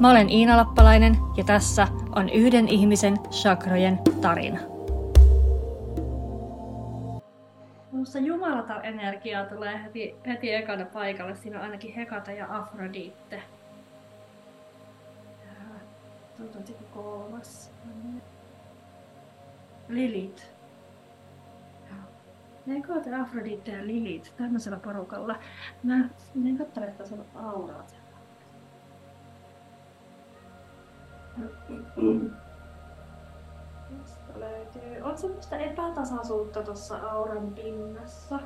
Mä olen Iina Lappalainen ja tässä on yhden ihmisen chakrojen tarina. Minusta jumalata energiaa tulee heti, heti ekana paikalle. Siinä on ainakin Hekata ja Afrodite. Tuota kolmas. Lilit. Hekata, Afrodite ja Lilit tämmöisellä porukalla. Mä en katsele, että se on auraa Tästä löytyy. On semmoista epätasaisuutta tuossa auran pinnassa.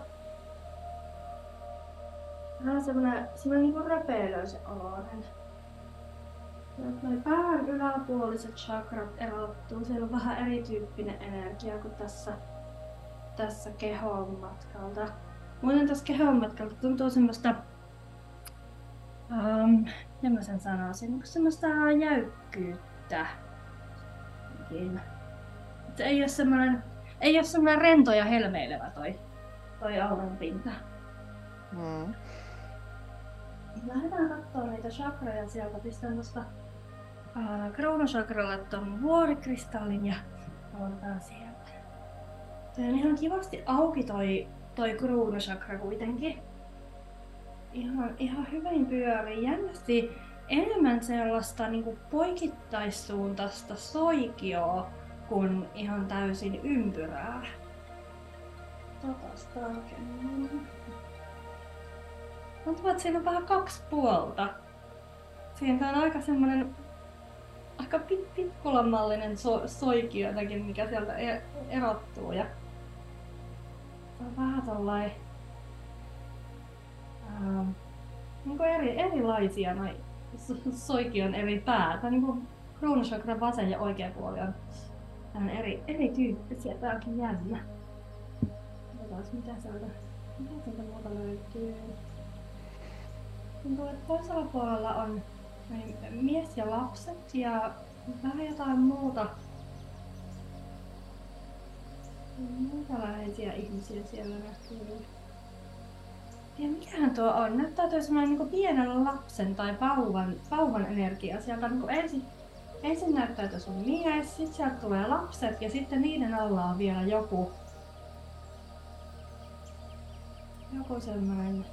Vähän semmoinen, semmoinen niinku röpeilöö se alainen. Pään yläpuoliset chakrat erottuu. Siellä on vähän erityyppinen energia kuin tässä, tässä kehon matkalta. Muuten tässä kehon matkalta tuntuu semmoista Um, miten mä sen sanoisin, semmoista jäykkyyttä. Se ei ole semmoinen, ei ole semmoinen rento ja helmeilevä toi, toi auran pinta. Mm. Lähdetään katsoa niitä chakroja sieltä. Pistän tuosta uh, kruunusakralle ton vuorikristallin ja aloitetaan sieltä. Toi on ihan kivasti auki toi, toi kruunusakra kuitenkin ihan, ihan hyvin pyörii. Jännästi enemmän sellaista niin kuin poikittaissuuntaista soikioa kuin ihan täysin ympyrää. Totas tarkemmin. Tuntuu, että siinä on vähän kaksi puolta. Siinä on aika semmoinen aika pit, pikkulamallinen so, soikio jotenkin, mikä sieltä e- erottuu. Ja on vähän tollain ähm, niin eri, erilaisia noi soikion eri päätä. Niin kuin kruunusakran vasen ja oikea puoli on vähän eri, erityyppisiä. Tää onkin jännä. Katsotaan mitä sieltä, mitä sieltä muuta löytyy. Tuntuu, että toisella puolella on mies ja lapset ja vähän jotain muuta Muuta läheisiä ihmisiä siellä näkyy. Ja mikähän tuo on? Näyttäytyy semmoinen niin pienen lapsen tai vauvan, vauvan energia. Sieltä niin ensin, ensin näyttäytyy sun mies, sitten sieltä tulee lapset ja sitten niiden alla on vielä joku, joku semmoinen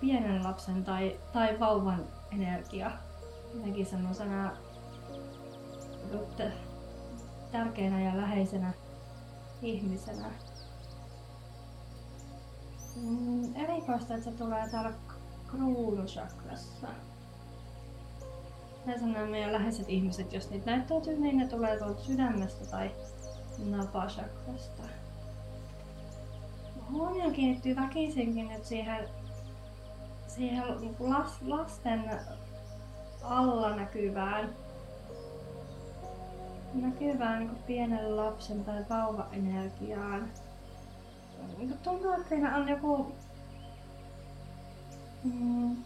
pienen lapsen tai, tai vauvan energia. Jotenkin semmoisena tärkeänä ja läheisenä ihmisenä. Mm, erikoista, että se tulee täällä kruunusakrassa. On nämä meidän läheiset ihmiset, jos niitä näyttäytyy, niin ne tulee tuolta sydämestä tai napasakrasta. Huomio kiinnittyy väkisinkin nyt siihen, siihen las, lasten alla näkyvään näkyvään niin pienen lapsen tai vauva-energiaan niin että siinä on joku... Mm,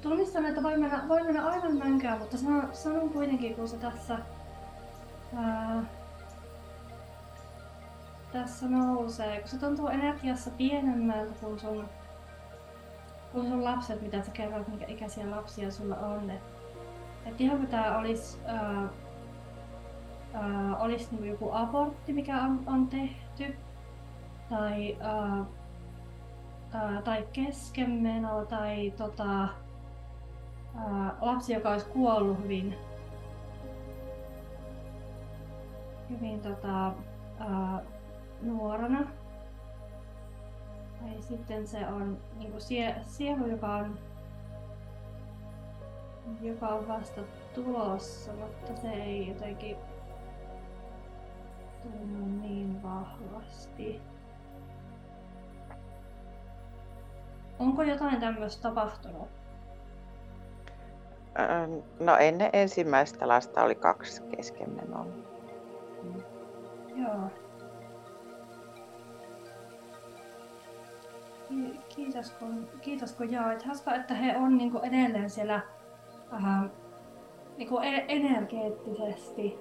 tunnistan, että voi mennä, voi mennä aivan mänkään, mutta sanon, sanon kuitenkin, kun se tässä... Ää, tässä nousee, kun se tuntuu energiassa pienemmältä kuin sun, kuin sun lapset, mitä sä kerrot, minkä ikäisiä lapsia sulla on. Et, et ihan kun tää ää, olisi niinku joku abortti, mikä on, on tehty, tai, uh, uh, tai keskenmeno tai tota, uh, lapsi, joka olisi kuollut hyvin, hyvin tota, uh, nuorena. Tai sitten se on niin sie, sielu, joka on, joka on vasta tulossa, mutta se ei jotenkin tunnu niin vahvasti. Onko jotain tämmöistä tapahtunut? No ennen ensimmäistä lasta oli kaksi keskenmenoa. Mm. Joo. Kiitos kun, kiitos kun jaoit. Haska, että he on niin edelleen siellä äh, niin energeettisesti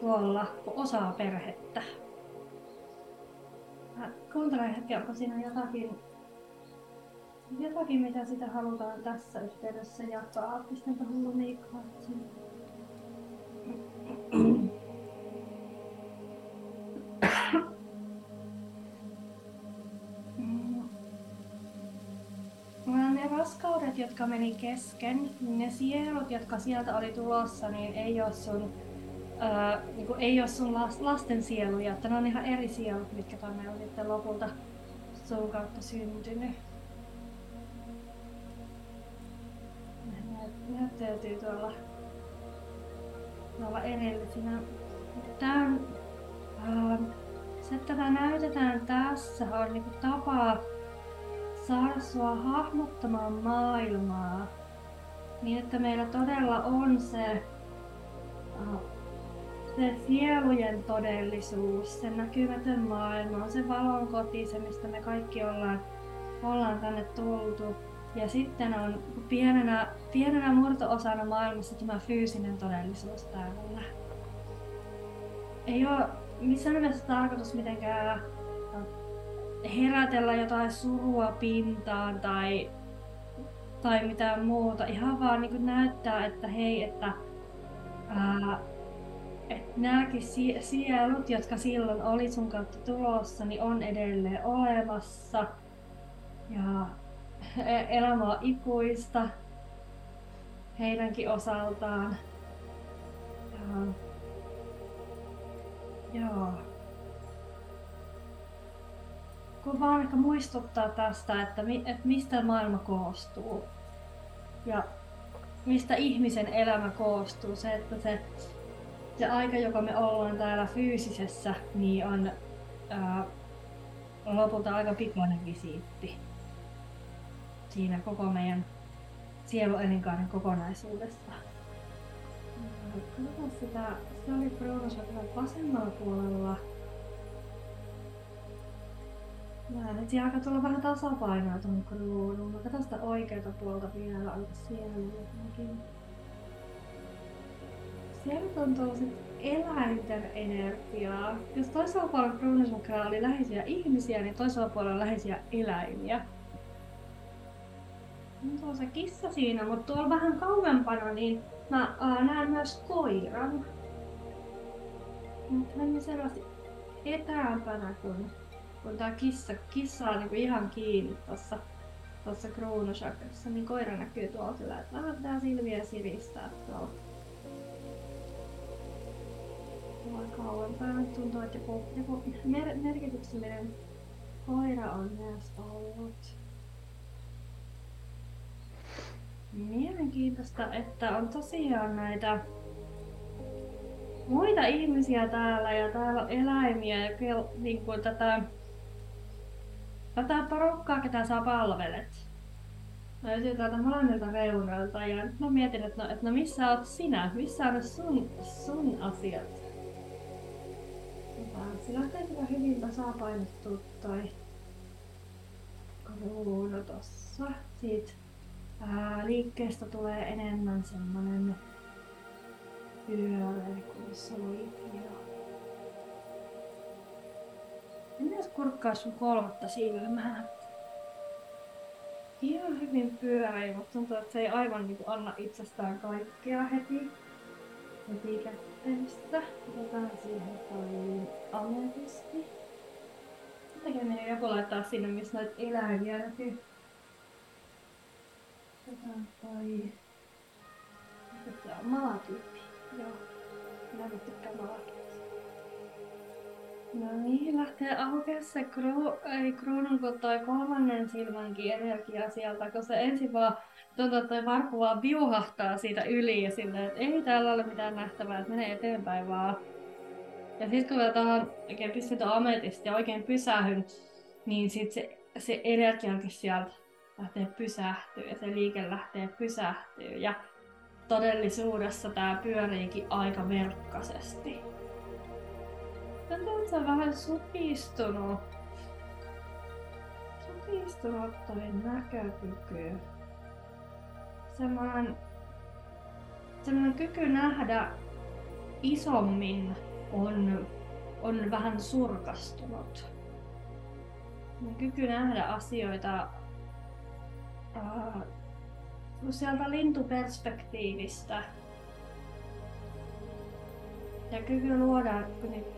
tuolla osaa perhettä. Kuuntelen hetken, onko siinä jotakin, jotakin, mitä sitä halutaan tässä yhteydessä jakaa. Pistänpä hullu Miikkaa ne raskaudet, jotka meni kesken, ne sielut, jotka sieltä oli tulossa, niin ei ole sun ää, niin kuin ei ole sun lasten sieluja, että ne on ihan eri sielut, mitkä tänne on sitten lopulta sun kautta syntynyt. Näyttäytyy tuolla, tuolla edellisinä. Tää on, ää, se, että tätä näytetään tässä, on niin tapa saada sua hahmottamaan maailmaa niin, että meillä todella on se se sielujen todellisuus, se näkymätön maailma, on se valon koti, se mistä me kaikki ollaan, ollaan tänne tultu. Ja sitten on pienenä, pienenä murto-osana maailmassa tämä fyysinen todellisuus täällä. Ei ole missään nimessä tarkoitus mitenkään herätellä jotain surua pintaan tai, tai mitään muuta. Ihan vaan niin näyttää, että hei, että ää, että nämäkin sielut, jotka silloin oli sun kautta tulossa, niin on edelleen olemassa. Ja elämä on ikuista heidänkin osaltaan. Ja, joo. Kun vaan ehkä muistuttaa tästä, että, mi, että mistä maailma koostuu. Ja mistä ihmisen elämä koostuu. Se, että se se aika, joka me ollaan täällä fyysisessä, niin on ää, lopulta aika pikainen visiitti siinä koko meidän sieluelinkaaren kokonaisuudessa. Katsotaan sitä, se oli Brunosotella vasemmalla puolella. Mä nyt alkaa tulla vähän tasapainoa tuon kruunun. Mä katson sitä oikeata puolta vielä, onko siellä jotenkin siellä tuntuu sit eläinten energiaa. Jos toisella puolella Kruunismukkella oli läheisiä ihmisiä, niin toisella puolella läheisiä eläimiä. Tuo se kissa siinä, mutta tuolla vähän kauempana niin mä ää, näen myös koiran. Mutta hän on selvästi etäämpänä kun, kun tää kissa, kissa on niinku ihan kiinni tossa, tossa kruunusakassa, niin koira näkyy tuolla sillä, että vähän pitää silmiä siristää tuolla. Mua kauempaa. Tuntuu, että joku, joku mer- merkityksellinen koira on myös ollut. Mielenkiintoista, että on tosiaan näitä muita ihmisiä täällä ja täällä on eläimiä ja niin kuin tätä, tätä porukkaa, ketä sä palvelet. Löytyy täältä molemmilta reunoilta ja nyt mä mietin, että no, että no missä oot sinä? Missä on sun, sun asiat? Se lähtee kyllä hyvin tasapainottua toi kruunu tossa. Siitä ää, liikkeestä tulee enemmän semmonen pyöreä kuin soikio. Mennään kurkkaa sun kolmatta silmää. Ihan hyvin pyöreä, mutta tuntuu, että se ei aivan niin anna itsestään kaikkea heti. Heti kätteistä. Otetaan siihen toi ametisti. Jotenkin meidän joku laittaa sinne, missä noita eläimiä näkyy. Otetaan toi... Mikä se on? Malatyyppi. Joo. Minä nyt tykkään malakista. No niin, lähtee aukeaa se kru, ei kruunun kuin toi kolmannen silmänkin energia sieltä, kun se ensin vaan että toi varpu vaan viuhahtaa siitä yli ja silleen, että ei täällä ole mitään nähtävää, että menee eteenpäin vaan. Ja sitten kun mä tuohon oikein pistyn ametista ja oikein pysähyn, niin sit se, se energiakin sieltä lähtee pysähtyä ja se liike lähtee pysähtyä. Ja todellisuudessa tämä pyöriikin aika verkkaisesti. On vähän supistunut. Supistunut toi näkökyky. Semmoinen, semmoinen kyky nähdä isommin on, on vähän surkastunut. Kyky nähdä asioita uh, sieltä lintuperspektiivistä ja kyky luoda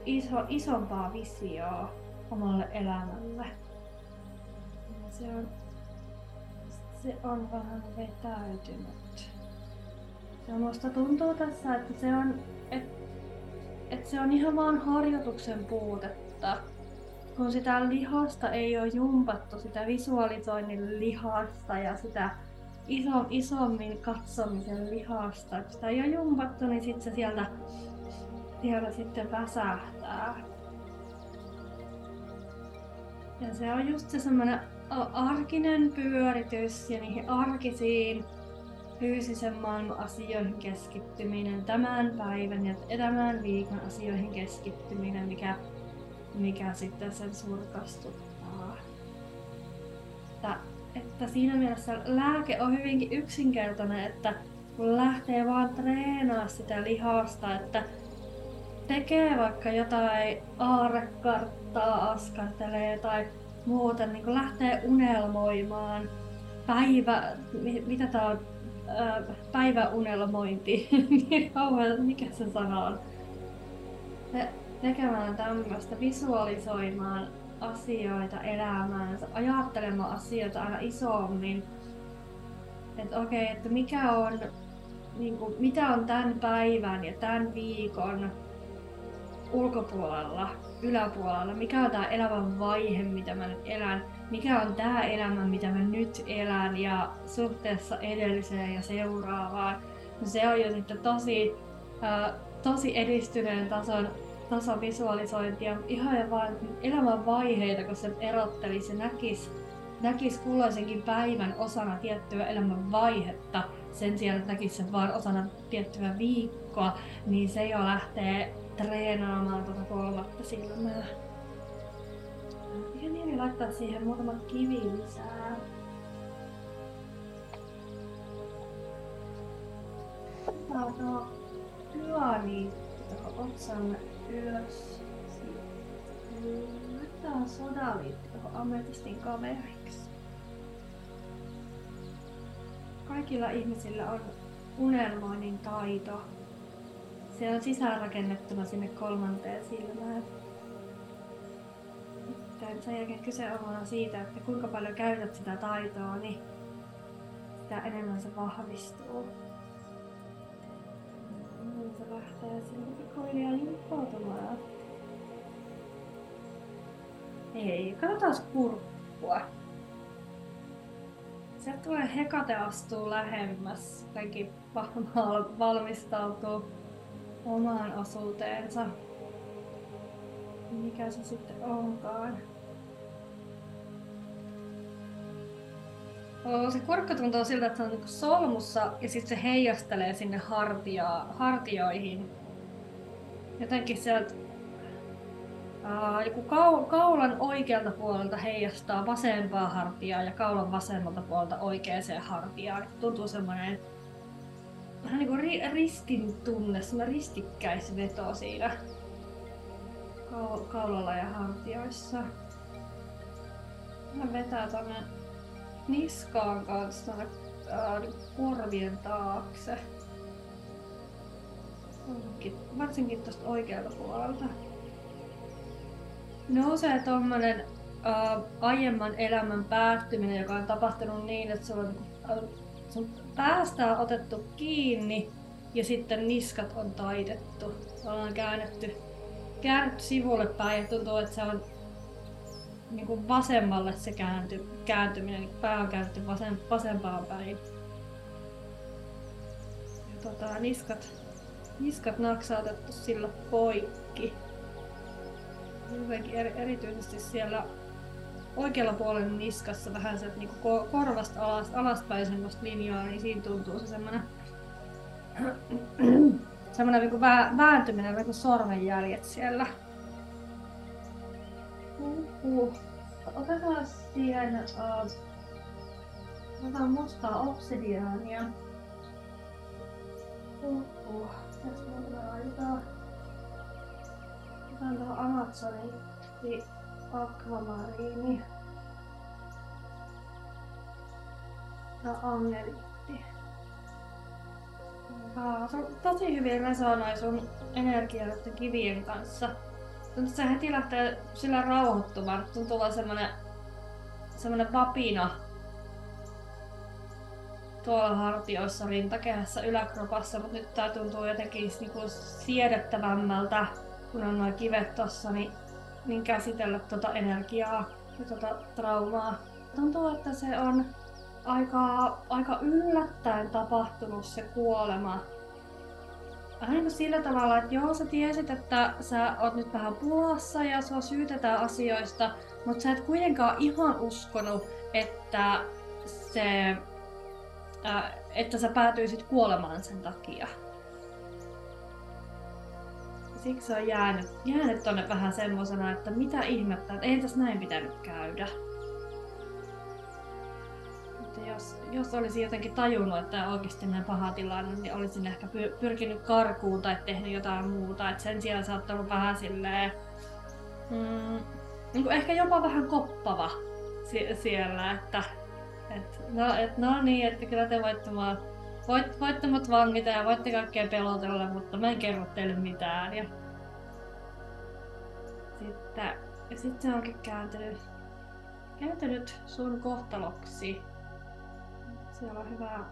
iso, isompaa visioa omalle elämälle. Se on, se on vähän vetäytynyt. Ja musta tuntuu tässä, että se on, et, et se on ihan vaan harjoituksen puutetta. Kun sitä lihasta ei ole jumpattu, sitä visualisoinnin lihasta ja sitä iso, isommin katsomisen lihasta. Kun sitä ei ole jumpattu, niin sitten se sieltä, sieltä sitten väsähtää. Ja se on just se semmoinen arkinen pyöritys ja niihin arkisiin fyysisen maailman asioihin keskittyminen, tämän päivän ja tämän viikon asioihin keskittyminen, mikä, mikä sitten sen surkastuttaa. Että että siinä mielessä lääke on hyvinkin yksinkertainen, että kun lähtee vaan treenaa sitä lihasta, että tekee vaikka jotain aarekarttaa, askartelee tai muuten, niin kun lähtee unelmoimaan, päivä, mitä tää on, päiväunelmointi, mikä se sana on, tekemään tämmöistä, visualisoimaan asioita elämäänsä, ajattelemaan asioita aina isommin. Että okei, okay, että mikä on, niin kuin, mitä on tämän päivän ja tämän viikon ulkopuolella, yläpuolella, mikä on tämä elämän vaihe, mitä mä nyt elän, mikä on tämä elämä, mitä mä nyt elän ja suhteessa edelliseen ja seuraavaan. Se on jo sitten tosi, äh, tosi edistyneen tason tasavisualisointia, ihan ja vaan elämän vaiheita, kun se erottelisi ja näkisi, näkisi kulloisenkin päivän osana tiettyä elämän vaihetta, sen sijaan, että näkisi sen vaan osana tiettyä viikkoa, niin se jo lähtee treenaamaan tuota kolmatta silmää. Ihan niin laittaa siihen muutama kivi lisää. On tuo tuohon otsalle laitetaan sodaliitti tuohon ametistin kaveriksi. Kaikilla ihmisillä on unelmoinnin taito. Se on sisäänrakennettuna sinne kolmanteen silmään. Sitten sen jälkeen kyse on vaan siitä, että kuinka paljon käytät sitä taitoa, niin sitä enemmän se vahvistuu se lähtee sinne pikkuhiljaa lippoutumaan. Ei, katsotaan kurkkua. Sieltä tulee hekate astuu lähemmäs. Kaikki varmaan valmistautuu omaan osuuteensa. Mikä se sitten onkaan? Se korkka tuntuu siltä, että se on niin solmussa ja sitten se heijastelee sinne hartia, hartioihin. Jotenkin sieltä Uh, joku kau, kaulan oikealta puolelta heijastaa vasempaa hartiaa ja kaulan vasemmalta puolelta oikeaan hartiaan. Tuntuu semmoinen vähän niin kuin ri, ristin tunne, semmoinen ristikkäisveto siinä kaulalla ja hartioissa. Hän vetää tonne niskaan kanssa äh, korvien taakse. Onkin, varsinkin tuosta oikealta puolelta. Nousee tuommoinen äh, aiemman elämän päättyminen, joka on tapahtunut niin, että sulla on, äh, sun päästä on otettu kiinni ja sitten niskat on taitettu. Ollaan käännetty, käännetty sivulle päin ja tuntuu, että se on niin kuin vasemmalle se käänty, kääntyminen, niin pää on käännetty vasem, vasempaan päin. Ja tota, niskat, niskat naksautettu sillä poikki. Jotenkin eri, erityisesti siellä oikealla puolella niskassa vähän se niin korvasta alas, alaspäin semmoista linjaa, niin siinä tuntuu se semmoinen semmoinen niin vä- vääntyminen, niin kuin sormenjäljet siellä. Uh-huh. Otetaan siihen uh, otetaan mustaa obsidiaania. Uh-huh. Tässä mulla laitetaan otetaan tuohon Amazonin akvamariini. Ja angelitti. Aa, tosi hyvin resonoi sun energioiden kivien kanssa. Tuntuu, se heti lähtee sillä rauhoittumaan. Tuntuu vaan semmonen, semmonen vapina tuolla hartioissa, rintakehässä, yläkropassa, mutta nyt tää tuntuu jotenkin niinku siedettävämmältä, kun on noin kivet tossa, niin, niin käsitellä tuota energiaa ja tuota traumaa. Tuntuu, että se on aika, aika yllättäen tapahtunut se kuolema. Vähän niin sillä tavalla, että joo, sä tiesit, että sä oot nyt vähän pulassa ja sua syytetään asioista, mutta sä et kuitenkaan ihan uskonut, että se, äh, että sä päätyisit kuolemaan sen takia. Siksi se on jäänyt, jäänyt tonne vähän semmosena, että mitä ihmettä, että ei tässä näin pitänyt käydä jos, jos olisi jotenkin tajunnut, että oikeasti näin paha tilanne, niin olisin ehkä pyrkinyt karkuun tai tehnyt jotain muuta. Et sen sijaan saattanut vähän silleen, mm, niin kuin ehkä jopa vähän koppava si- siellä, että et, no, et, no niin, että kyllä te voitte mua, voit, voitte mut vangita ja voitte kaikkea pelotella, mutta mä en kerro teille mitään. Ja sitten, ja sitten se onkin kääntynyt, kääntynyt sun kohtaloksi. Siellä on hyvä,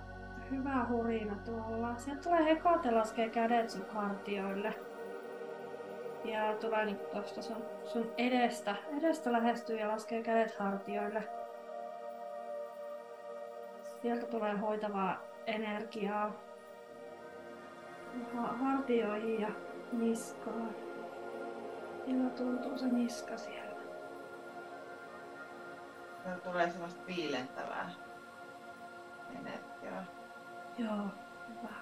hyvä hurina tuolla. Sieltä tulee hekate laskee kädet sun hartioille. Ja tulee niinku tosta sun, sun edestä, edestä lähestyy ja laskee kädet hartioille. Sieltä tulee hoitavaa energiaa hartioihin ja niskaan. Millä tuntuu se niska siellä? Täällä tulee semmoista viilentävää energiaa. Joo, hyvä.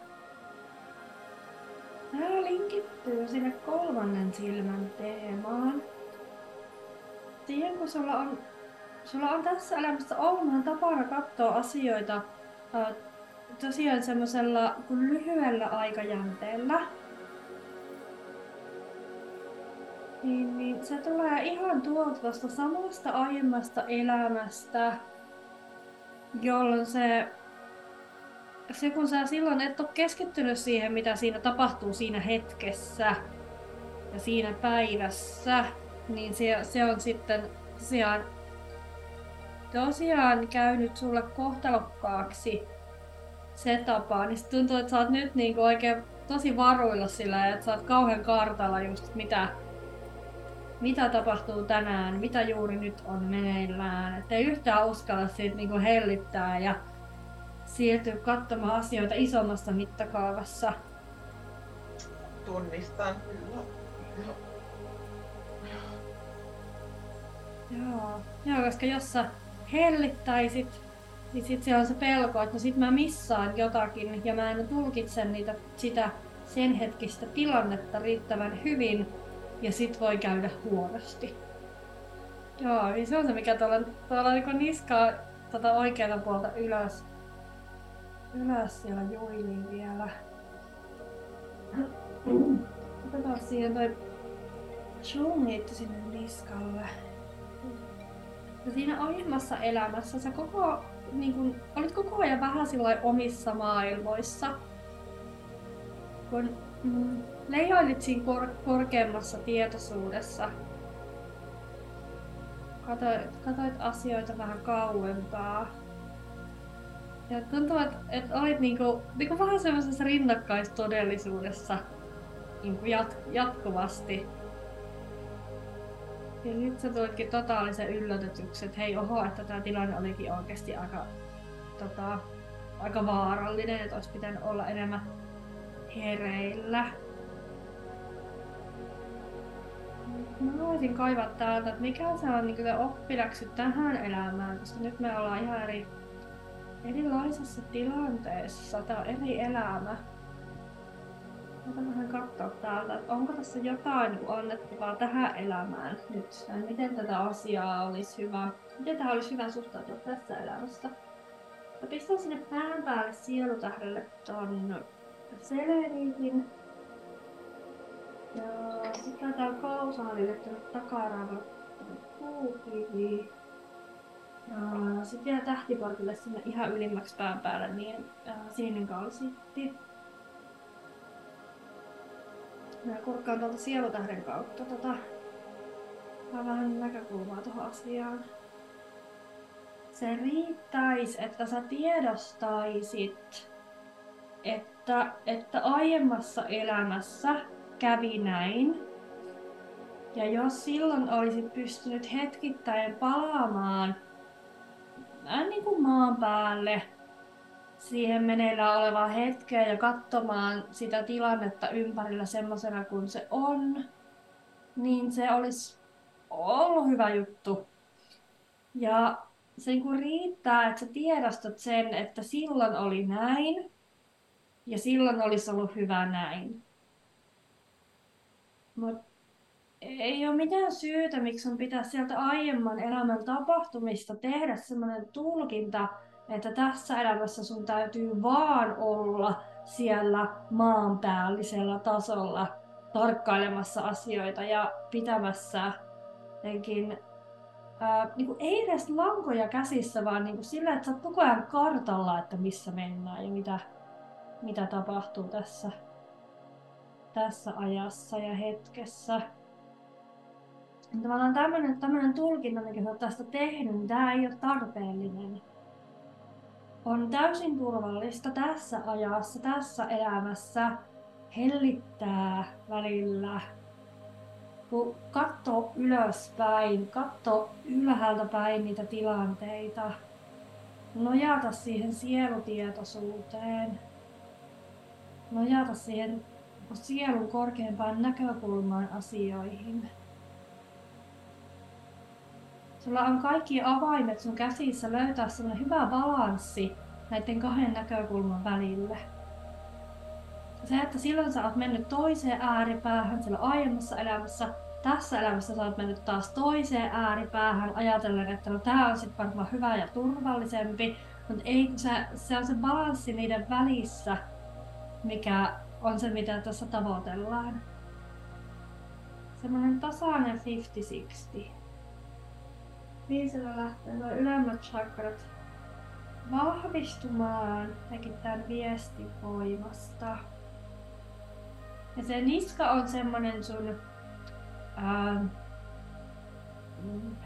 Tämä linkittyy sinne kolmannen silmän teemaan. Siihen kun sulla on, sulla on tässä elämässä ollut tapana katsoa asioita tosiaan semmoisella kuin lyhyellä aikajänteellä. Niin, niin se tulee ihan tuolta samasta aiemmasta elämästä, jolloin se se kun sä silloin et ole keskittynyt siihen, mitä siinä tapahtuu siinä hetkessä ja siinä päivässä, niin se, se on sitten tosiaan, tosiaan käynyt sulle kohtalokkaaksi se tapa, niin tuntuu, että sä oot nyt niinku oikein tosi varuilla sillä, että sä oot kauhean kartalla just mitä, mitä tapahtuu tänään, mitä juuri nyt on meneillään. Että ei yhtään uskalla siitä niinku hellittää ja siirtyä katsomaan asioita isommassa mittakaavassa. Tunnistan kyllä. Joo. Joo, koska jos sä hellittäisit, niin sit siellä on se pelko, että no sit mä missaan jotakin ja mä en tulkitse niitä, sitä sen hetkistä tilannetta riittävän hyvin ja sit voi käydä huonosti. Joo, niin se on se mikä tuolla, tuolla niin niskaa tota oikealta puolta ylös ylös siellä juiliin vielä. Otetaan siihen toi chungit sinne niskalle. Ja siinä aiemmassa elämässä sä koko, niin kun, olit koko ajan vähän omissa maailmoissa. Kun mm, leijoilit siinä kor- korkeammassa tietoisuudessa. Katoit, katoit asioita vähän kauempaa. Ja tuntuu, että, että olit niinku, niinku vähän semmoisessa rinnakkaistodellisuudessa niinku jat, jatkuvasti. Ja nyt sä tulitkin totaalisen yllätetyksi, että hei oho, että tämä tilanne olikin oikeasti aika, tota, aika vaarallinen, että olisi pitänyt olla enemmän hereillä. Mä voisin kaivaa täältä, että mikä se on niin oppiläksy tähän elämään, koska nyt me ollaan ihan eri erilaisessa tilanteessa. Tämä on eri elämä. Mä vähän katsoa täältä, että onko tässä jotain niin annettavaa tähän elämään nyt. Ja miten tätä asiaa olisi hyvä, miten tähän olisi hyvä suhtautua tässä elämässä. Mä pistän sinne pään päälle sielutähdelle ton seleniitin. Ja sitten täällä kausaalille tuonne takaraivalle sitten vielä tähtiportille sinne ihan ylimmäksi pään päälle niin äh, sininen kalsitti. Mä kurkkaan tuolta sielutähden kautta tota, vähän näkökulmaa tuohon asiaan. Se riittäisi, että sä tiedostaisit, että, että aiemmassa elämässä kävi näin. Ja jos silloin olisit pystynyt hetkittäin palaamaan vähän niin kuin maan päälle siihen meneillään olevaan hetkeen ja katsomaan sitä tilannetta ympärillä semmoisena kuin se on, niin se olisi ollut hyvä juttu. Ja se niin kuin riittää, että sä tiedostat sen, että silloin oli näin ja silloin olisi ollut hyvä näin. Mutta ei ole mitään syytä, miksi sun pitää sieltä aiemman elämän tapahtumista tehdä sellainen tulkinta, että tässä elämässä sun täytyy vaan olla siellä maanpäällisellä tasolla tarkkailemassa asioita ja pitämässä jotenkin ää, niin kuin ei edes lankoja käsissä, vaan niin kuin sillä, että sä oot koko ajan kartalla, että missä mennään ja mitä, mitä tapahtuu tässä, tässä ajassa ja hetkessä. Tavallaan tämmöinen, tämmöinen tulkinta, mikä sä oot tästä tehnyt, niin tämä ei ole tarpeellinen on täysin turvallista tässä ajassa, tässä elämässä hellittää välillä. Kun katsoo ylöspäin, katsoo ylhäältä päin niitä tilanteita, nojata siihen sielutietoisuuteen, nojata siihen sielun korkeimpaan näkökulmaan asioihin. Sulla on kaikki avaimet sun käsissä löytää sellainen hyvä balanssi näiden kahden näkökulman välille. Se, että silloin sä oot mennyt toiseen ääripäähän sillä aiemmassa elämässä, tässä elämässä sä oot mennyt taas toiseen ääripäähän ajatellen, että no tää on sitten varmaan hyvä ja turvallisempi, mutta ei, se, se on se balanssi niiden välissä, mikä on se, mitä tässä tavoitellaan. Semmoinen tasainen 50-60 viisellä lähtee nuo ylemmät chakrat vahvistumaan jotenkin tämän viestin voimasta. Ja se niska on semmonen sun, ää,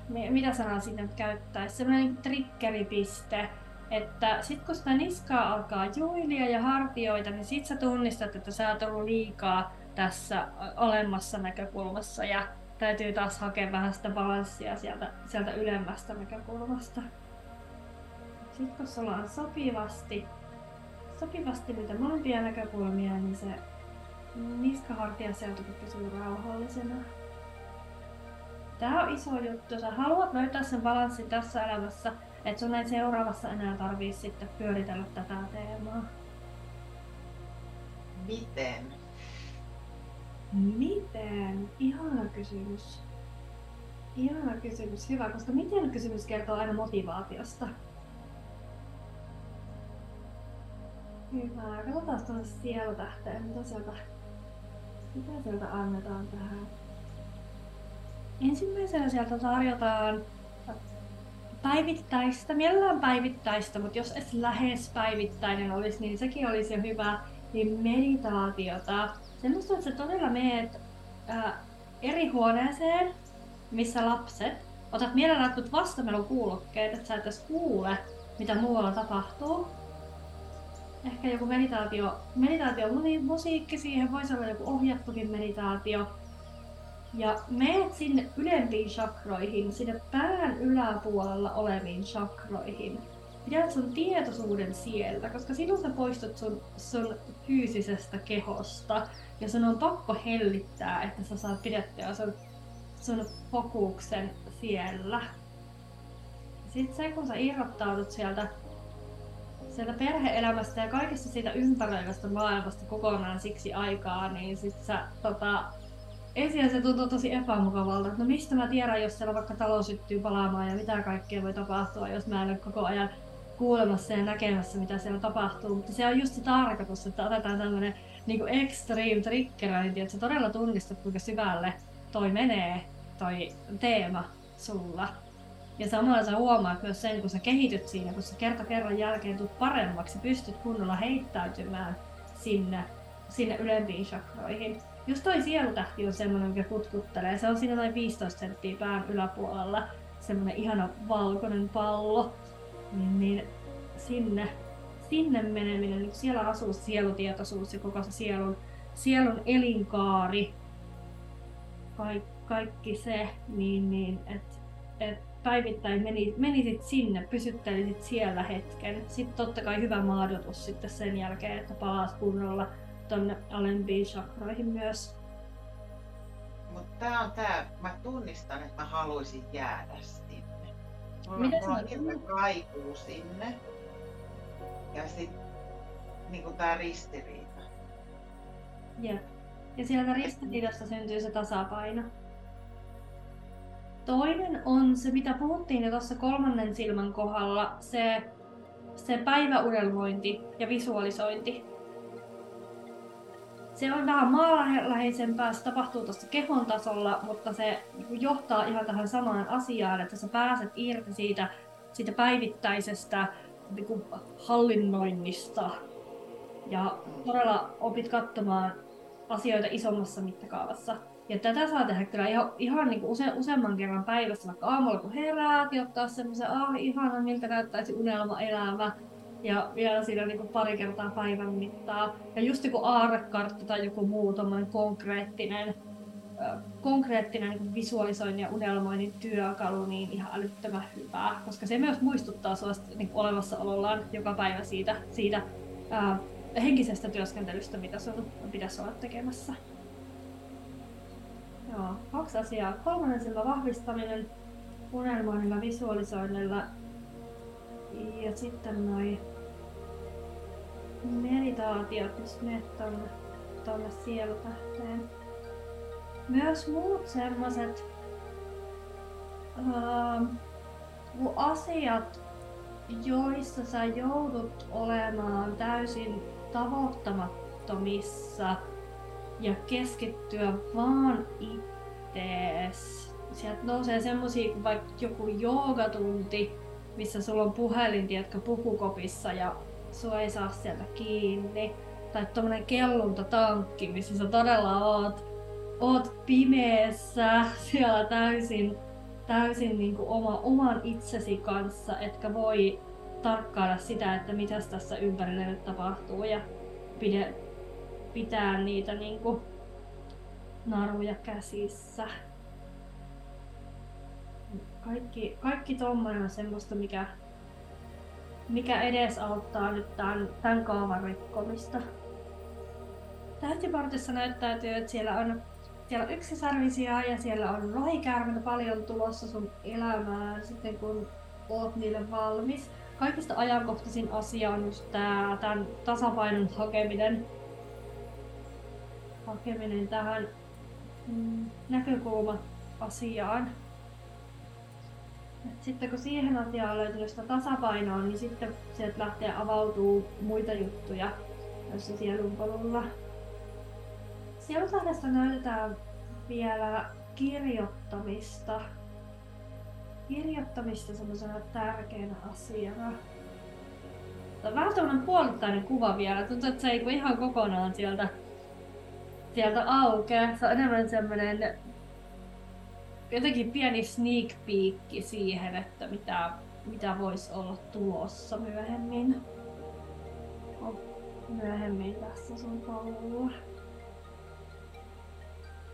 mitä sanaa siinä nyt käyttäisi, semmoinen triggeripiste, että sit kun sitä niskaa alkaa juilia ja hartioita, niin sit sä tunnistat, että sä oot ollut liikaa tässä olemassa näkökulmassa ja täytyy taas hakea vähän sitä balanssia sieltä, sieltä ylemmästä näkökulmasta. Sitten kun sulla on sopivasti, sopivasti niitä molempia näkökulmia, niin se niskahartia seutukin pysyy rauhallisena. Tää on iso juttu. Sä haluat löytää sen balanssin tässä elämässä, että sun ei seuraavassa enää tarvii sitten pyöritellä tätä teemaa. Miten? Miten? Ihana kysymys. Ihana kysymys, hyvä, koska miten kysymys kertoo aina motivaatiosta. Hyvä, katsotaan tuonne sielutähteen, mitä sieltä, mitä sieltä annetaan tähän. Ensimmäisenä sieltä tarjotaan päivittäistä, mielellään päivittäistä, mutta jos edes lähes päivittäinen olisi, niin sekin olisi jo hyvä, niin meditaatiota semmoista, että sä todella meet ää, eri huoneeseen, missä lapset, otat mielellään jotkut vastamelun kuulokkeet, että sä et edes kuule, mitä muualla tapahtuu. Ehkä joku meditaatio, meditaatio musiikki siihen, voisi olla joku ohjattukin meditaatio. Ja meet sinne ylempiin chakroihin, sinne pään yläpuolella oleviin chakroihin. Pidät sun tietoisuuden siellä, koska silloin sä poistut sun, sun fyysisestä kehosta ja sun on pakko hellittää, että sä saat pidettyä sun, sun fokuksen siellä. Sitten se, kun sä irrottaudut sieltä, sieltä perheelämästä ja kaikesta siitä ympäröivästä maailmasta kokonaan siksi aikaa, niin sit sä tota, ensin se tuntuu tosi epämukavalta, että no mistä mä tiedän, jos siellä vaikka talo syttyy palaamaan ja mitä kaikkea voi tapahtua, jos mä en ole koko ajan kuulemassa ja näkemässä, mitä siellä tapahtuu. Mutta se on just se tarkoitus, että otetaan tämmönen niin extreme triggerointi, että sä todella tunnistat, kuinka syvälle toi menee, toi teema sulla. Ja samalla sä huomaat myös sen, kun sä kehityt siinä, kun sä kerta kerran jälkeen tulet paremmaksi, pystyt kunnolla heittäytymään sinne, sinne ylempiin chakroihin. Just toi sielutähti on semmoinen, mikä kutkuttelee. Se on siinä noin 15 senttiä pään yläpuolella. Semmoinen ihana valkoinen pallo. Niin, niin sinne, sinne meneminen, niin siellä asuu sielutietoisuus ja koko se sielun, sielun elinkaari. Kaik, kaikki se, niin, niin että et päivittäin meni, menisit sinne, pysyttelisit siellä hetken. Sitten totta kai hyvä maadotus sitten sen jälkeen, että palaat kunnolla tonne alempiin chakroihin myös. Mutta tää on tää, mä tunnistan, että mä haluaisin jäädä sinne. Mulla, Mitä hirveä kaikuu sinne. Ja sit niinku tää ristiriita. Jep. Ja sieltä ristiriidasta syntyy se tasapaino. Toinen on se, mitä puhuttiin jo tuossa kolmannen silmän kohdalla, se, se päiväunelmointi ja visualisointi. Se on vähän maanläheisempää, se tapahtuu tuossa kehon tasolla, mutta se johtaa ihan tähän samaan asiaan, että sä pääset irti siitä, siitä päivittäisestä niin kuin hallinnoinnista ja todella opit katsomaan asioita isommassa mittakaavassa. Ja tätä saa tehdä kyllä ihan, ihan niin kuin use, useamman kerran päivässä, vaikka aamulla kun heräät ja ottaa semmoisen, ah ihana miltä näyttäisi unelmaelämä. Ja vielä siinä niin pari kertaa päivän mittaa. Ja just joku aarrekartta tai joku muu konkreettinen, konkreettinen niin visualisoinnin ja unelmoinnin työkalu niin ihan älyttömän hyvää. Koska se myös muistuttaa sellaista niin olemassaolollaan joka päivä siitä, siitä ää, henkisestä työskentelystä, mitä sun pitäisi olla tekemässä. Joo, kaksi asiaa. Kolmannen silmän vahvistaminen unelmoinnilla, visualisoinnilla ja sitten noi meditaatiot, jos menet tonne, tonne sielutähteen. Myös muut semmoset ähm, kun asiat, joissa sä joudut olemaan täysin tavoittamattomissa ja keskittyä vaan ittees. Sieltä nousee semmosia kuin vaikka joku joogatunti, missä sulla on puhelin, tiedätkö, pukukopissa ja sua ei saa sieltä kiinni. Tai tommonen kelluntatankki, missä sä todella oot, oot pimeessä siellä täysin, täysin niin kuin oma, oman itsesi kanssa, etkä voi tarkkailla sitä, että mitä tässä ympärillä nyt tapahtuu ja pide, pitää niitä niin kuin naruja käsissä. Kaikki, kaikki tommonen on semmoista, mikä, mikä edesauttaa nyt tämän, tämän kaavan rikkomista. Tähtipartissa näyttäytyy, että siellä on, siellä on yksisarvisia ja siellä on lohikäärmeitä paljon tulossa sun elämään sitten kun oot niille valmis. Kaikista ajankohtaisin asia on just tää, tämän tasapainon hakeminen, hakeminen tähän mm, näkökulma-asiaan. Et sitten kun siihen asiaan on löytynyt sitä tasapainoa, niin sitten sieltä lähtee avautuu muita juttuja tässä sielun polulla. Sielutahdesta näytetään vielä kirjoittamista. Kirjoittamista semmoisena tärkeänä asiana. Tämä on vähän tämmöinen puolittainen kuva vielä. Tuntuu, että se ei ihan kokonaan sieltä, sieltä aukea. Se on enemmän semmoinen jotenkin pieni sneak peek siihen, että mitä, mitä voisi olla tulossa myöhemmin. Myöhemmin tässä sun polulla.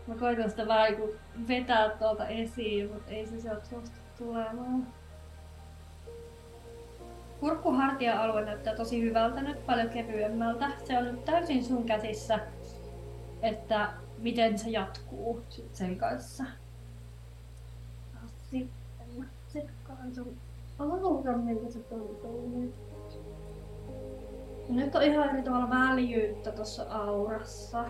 Mä koitan sitä vähän niinku vetää tuolta esiin, mutta ei se sieltä suostu tulemaan. Kurkkuhartia-alue näyttää tosi hyvältä nyt, paljon kevyemmältä. Se on nyt täysin sun käsissä, että miten se jatkuu sen kanssa. Sitten tsekkaan sun alkan, miltä se tuntuu nyt. Nyt on ihan eri tavalla väljyyttä tuossa aurassa.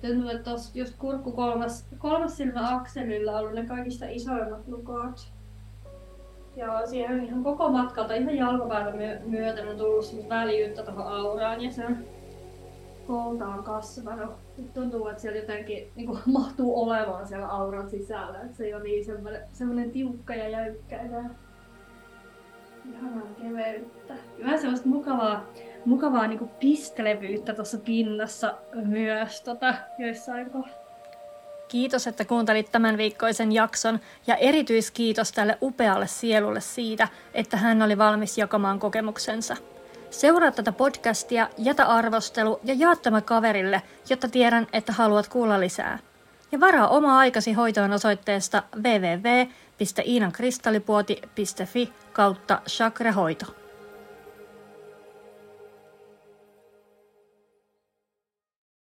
Tuntuu, että tuossa just kurkku kolmas, kolmas silmä akselilla on ollut ne kaikista isoimmat lukot. Ja siihen ihan koko matkalta, ihan jalkapäivän myöten on tullut väljyyttä tuohon auraan ja se on kolta on kasvanut. Nyt tuntuu, että siellä jotenkin niin kuin, mahtuu olemaan siellä auran sisällä. Että se ei ole niin semmoinen, semmoinen tiukka ja jäykkä enää. Ihanaa keveyttä. Vähän semmoista mukavaa, mukavaa niin kuin pistelevyyttä tuossa pinnassa myös tota, joissain kohdassa. Kiitos, että kuuntelit tämän viikkoisen jakson ja erityiskiitos tälle upealle sielulle siitä, että hän oli valmis jakamaan kokemuksensa. Seuraa tätä podcastia, jätä arvostelu ja jaa tämä kaverille, jotta tiedän, että haluat kuulla lisää. Ja varaa oma aikasi hoitoon osoitteesta www.iinankristallipuoti.fi kautta chakrahoito.